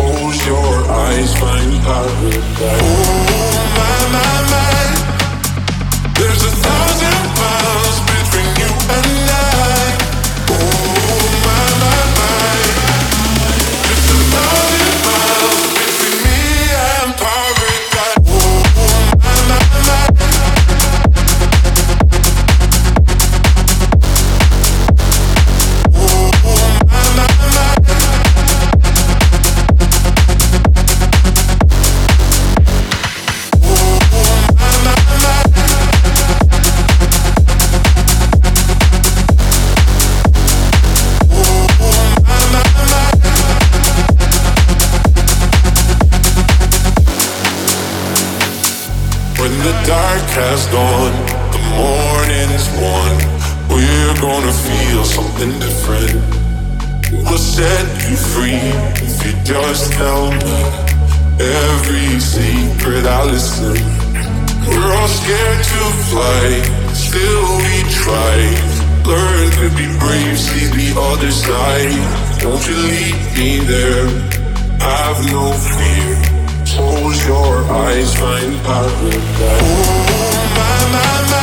Close your eyes, find paradise. Oh my my my, there's a thousand. something different. We'll set you free if you just tell me every secret I listen. We're all scared to fly, still we try. Learn to be brave, see the other side. Won't you lead me there? I've no fear. Close your eyes, find paradise. Oh my my my.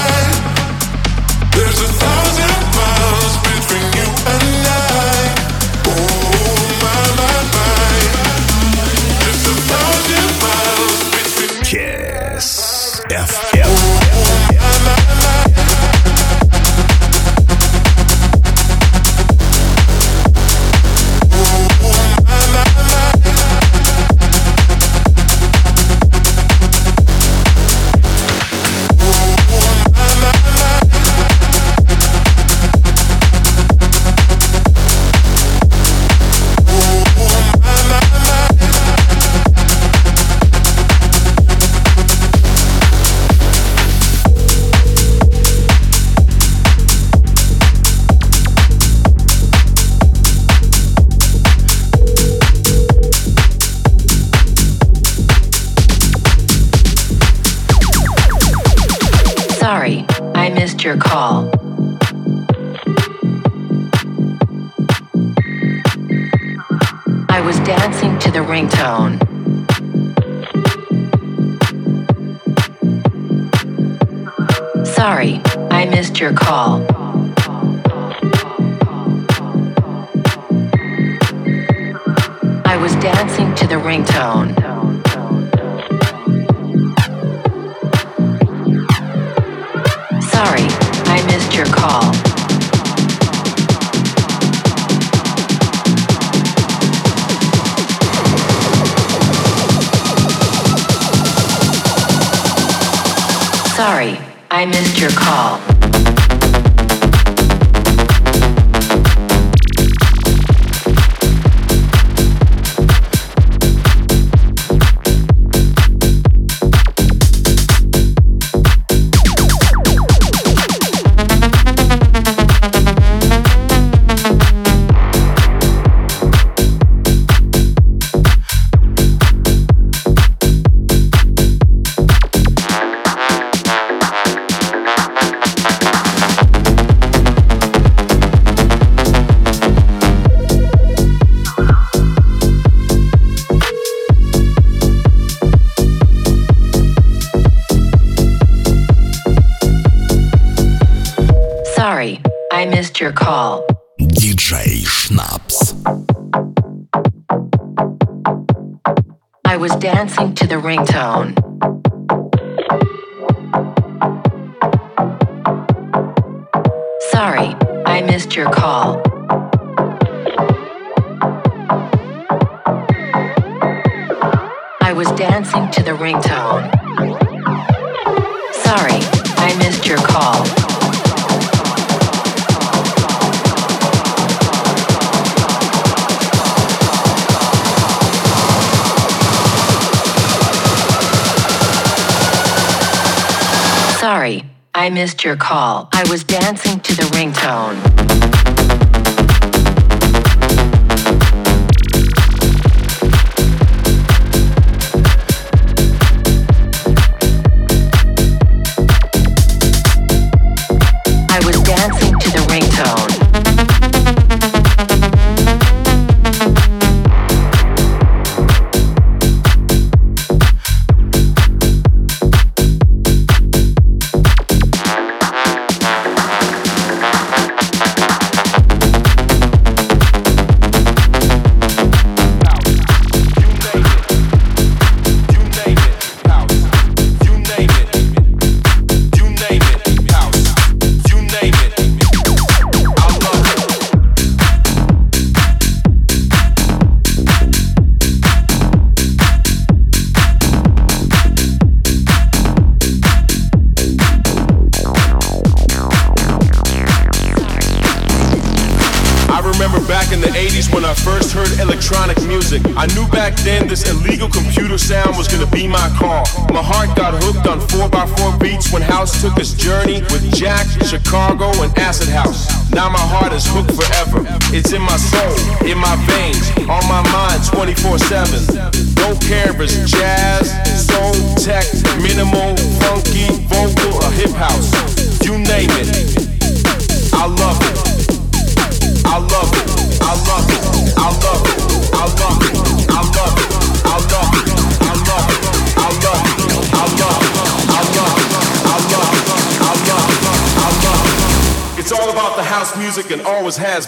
Call. I was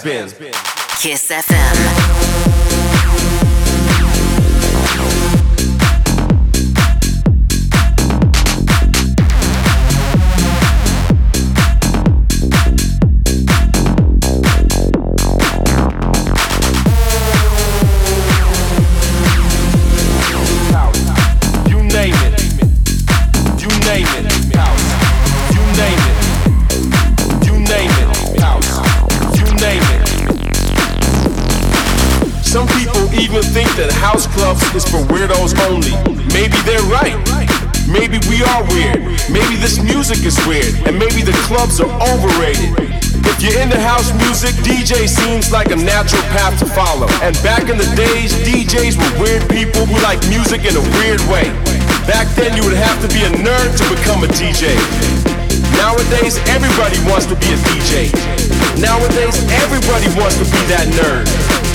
been. Kiss FM. Is for weirdos only. Maybe they're right. Maybe we are weird. Maybe this music is weird. And maybe the clubs are overrated. If you're into house music, DJ seems like a natural path to follow. And back in the days, DJs were weird people who liked music in a weird way. Back then, you would have to be a nerd to become a DJ. Nowadays, everybody wants to be a DJ. Nowadays, everybody wants to be that nerd.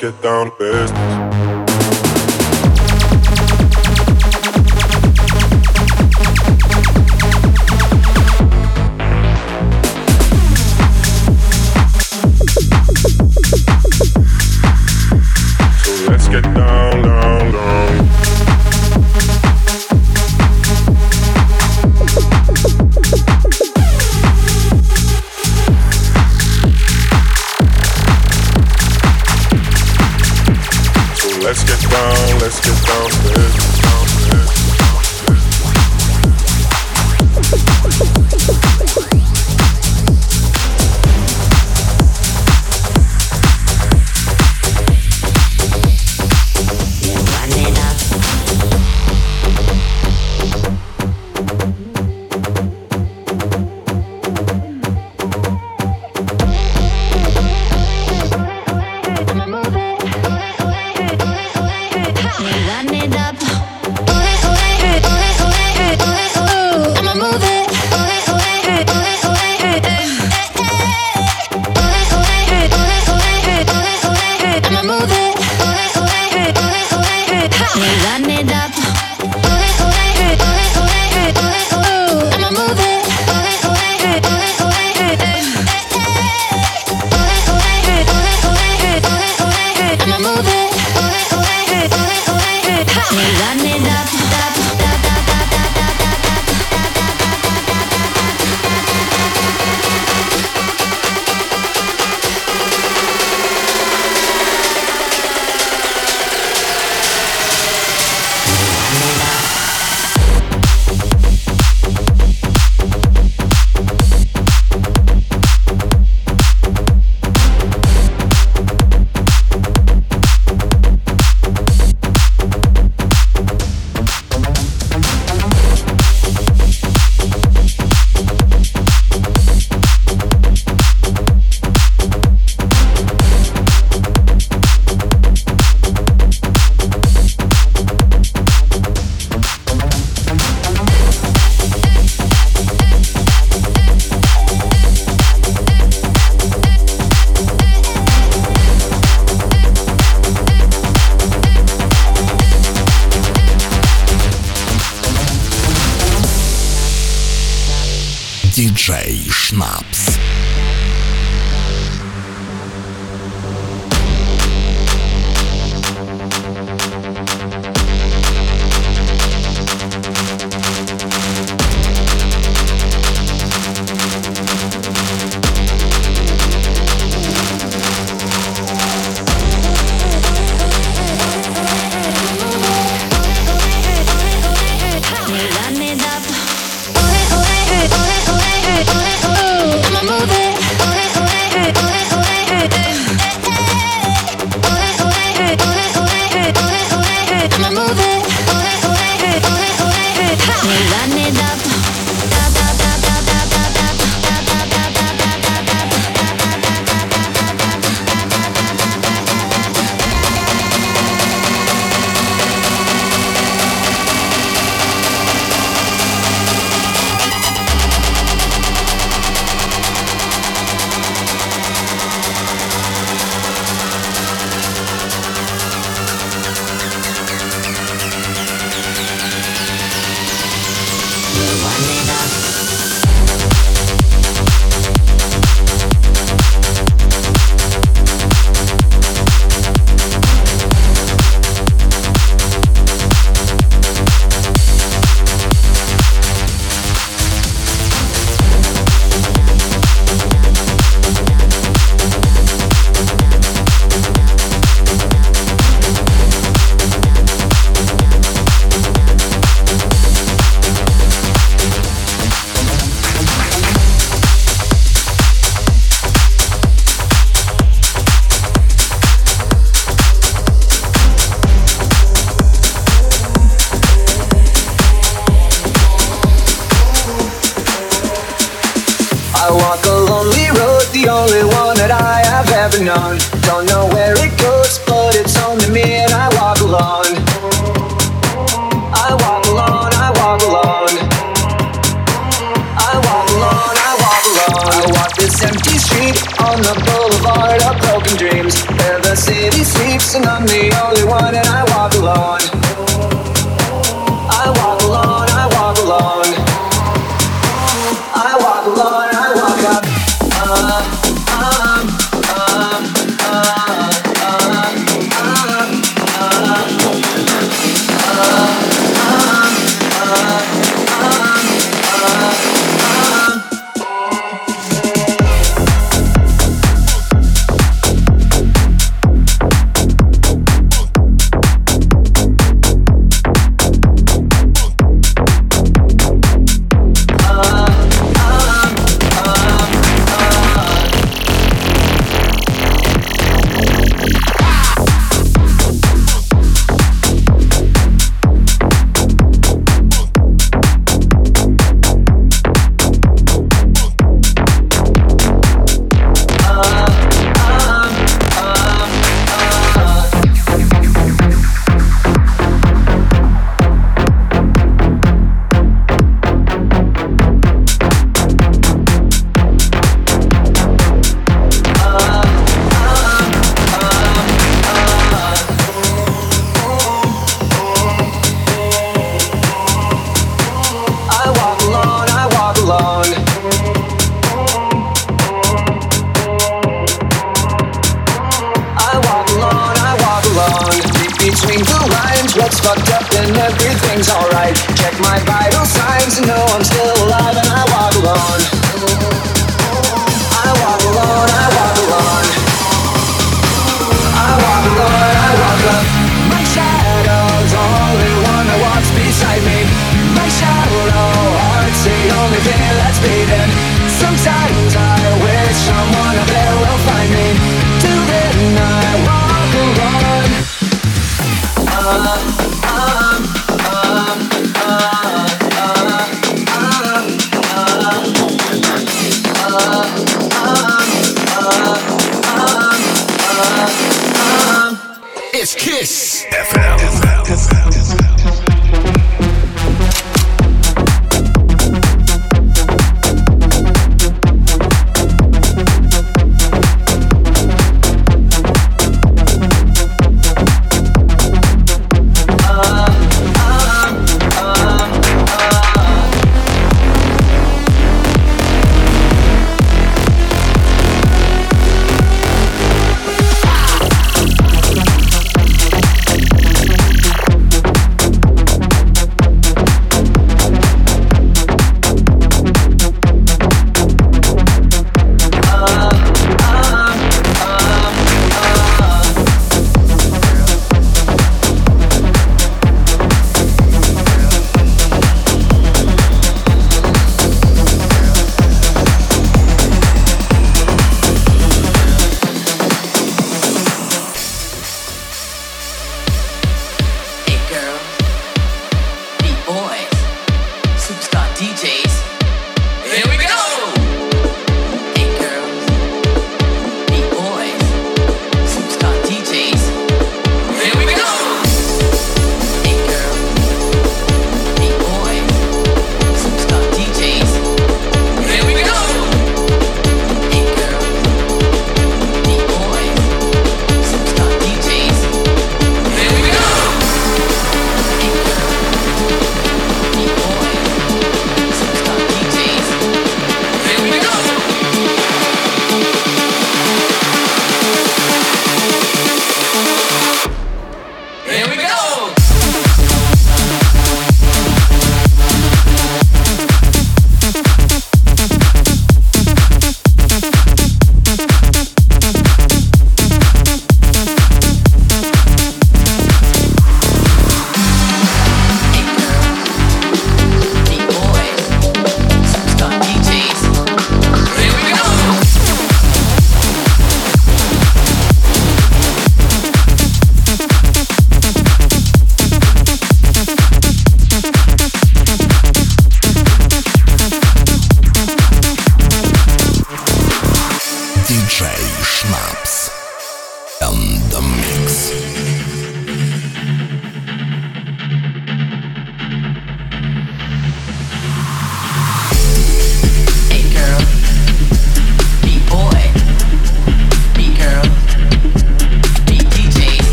get down On the boulevard of broken dreams, where the city sleeps, and I'm the only one, and I walk alone. I walk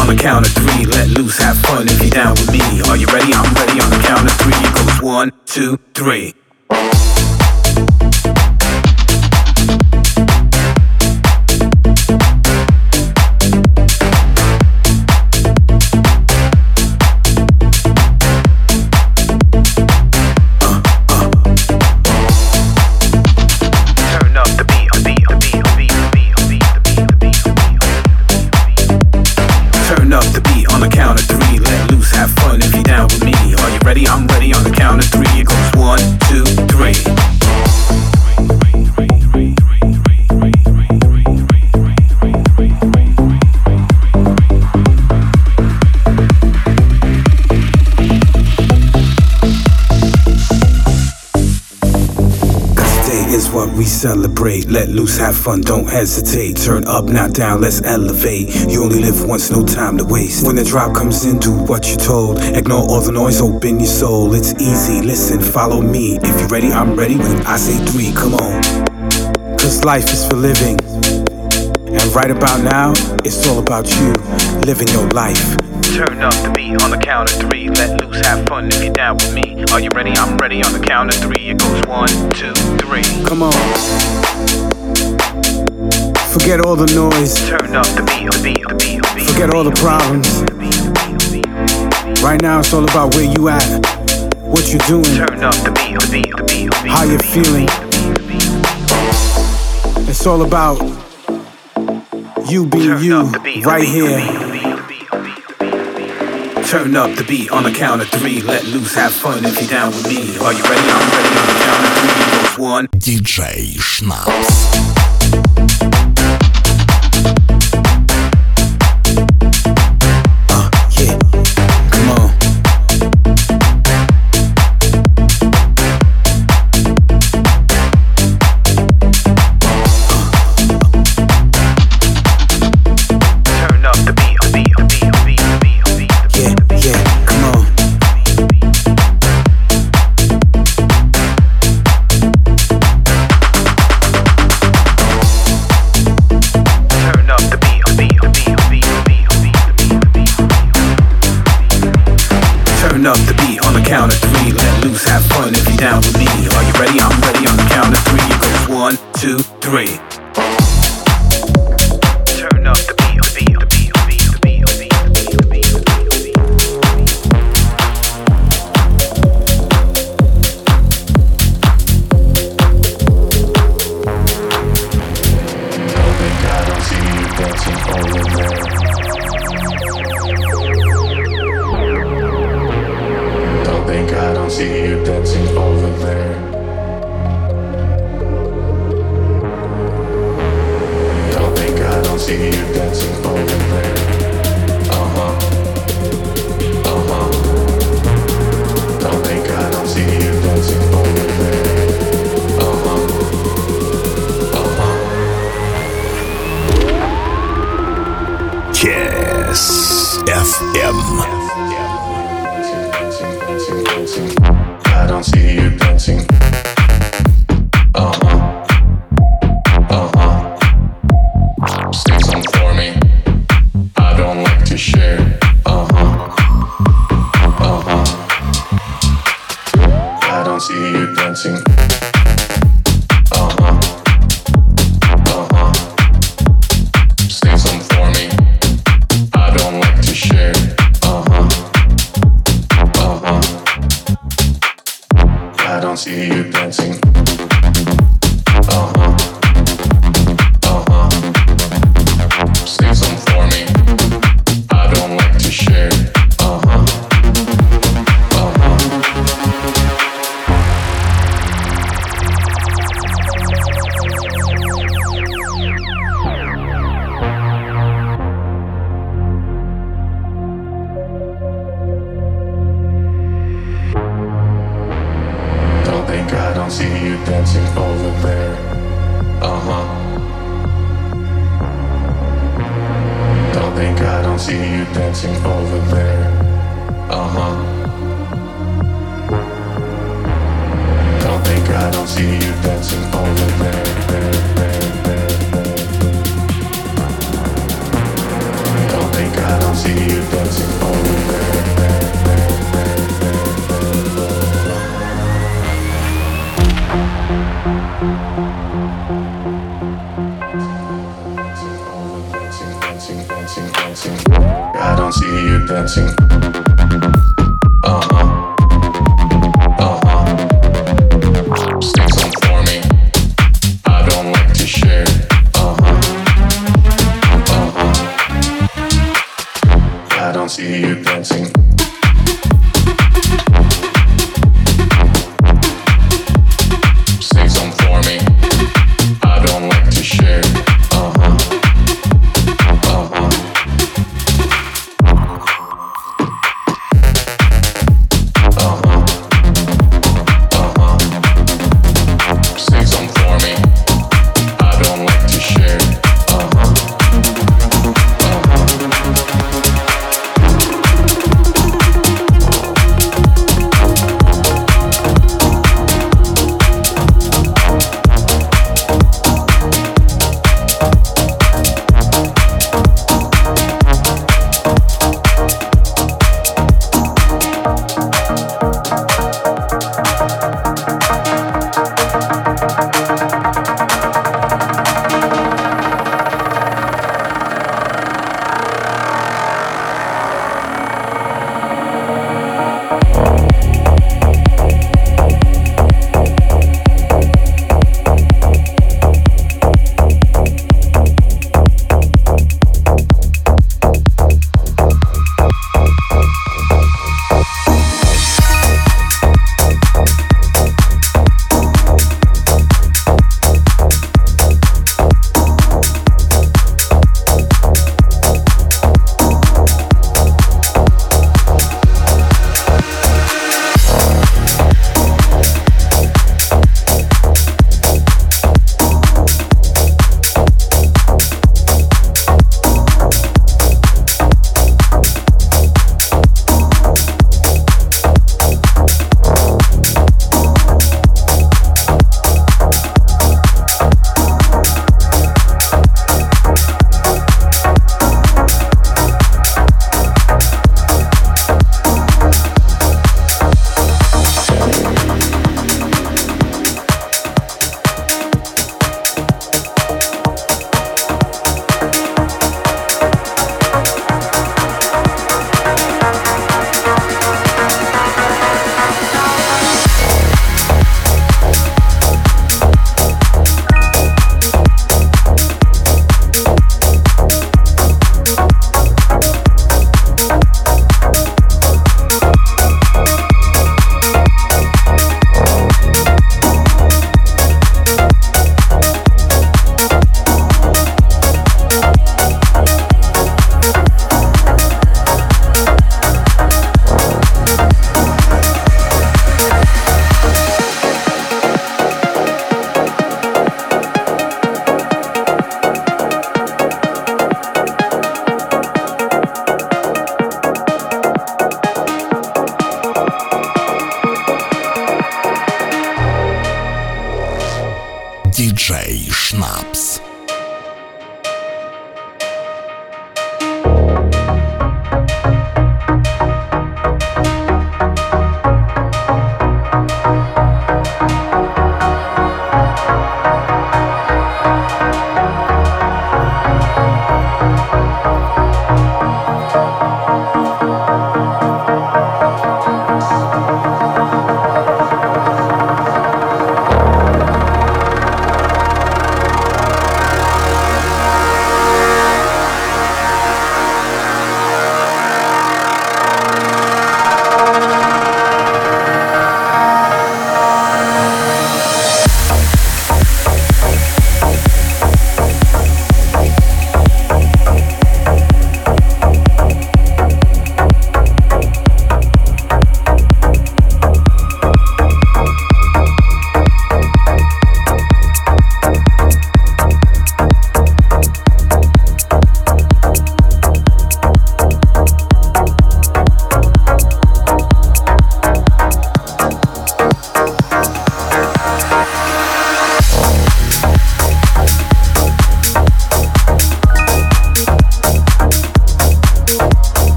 On the count of three, let loose, have fun if you're down with me. Are you ready? I'm ready on the count of three. It goes one, two, three. ready, I'm ready on the count of three. It goes one, two, three. Celebrate. Let loose, have fun, don't hesitate. Turn up, not down, let's elevate. You only live once, no time to waste. When the drop comes in, do what you're told. Ignore all the noise, open your soul. It's easy, listen, follow me. If you're ready, I'm ready. When I say three, come on. Cause life is for living. And right about now, it's all about you living your life. Turn up the beat on the count of three. Let loose, have fun if you're down with me. Are you ready? I'm ready on the count of three. It goes one, two, three. Come on. Forget all the noise. Turn up the beat, the beat, the beat, the beat. Forget all the problems. Right now it's all about where you at, what you're doing. Turn up the beat, the beat, the beat, the beat. How you're feeling. It's all about you being you right here. Turn up the beat on the count of three. Let loose, have fun if you're down with me. Are you ready? I'm ready on the count of three. One. DJ Schnaps. Share.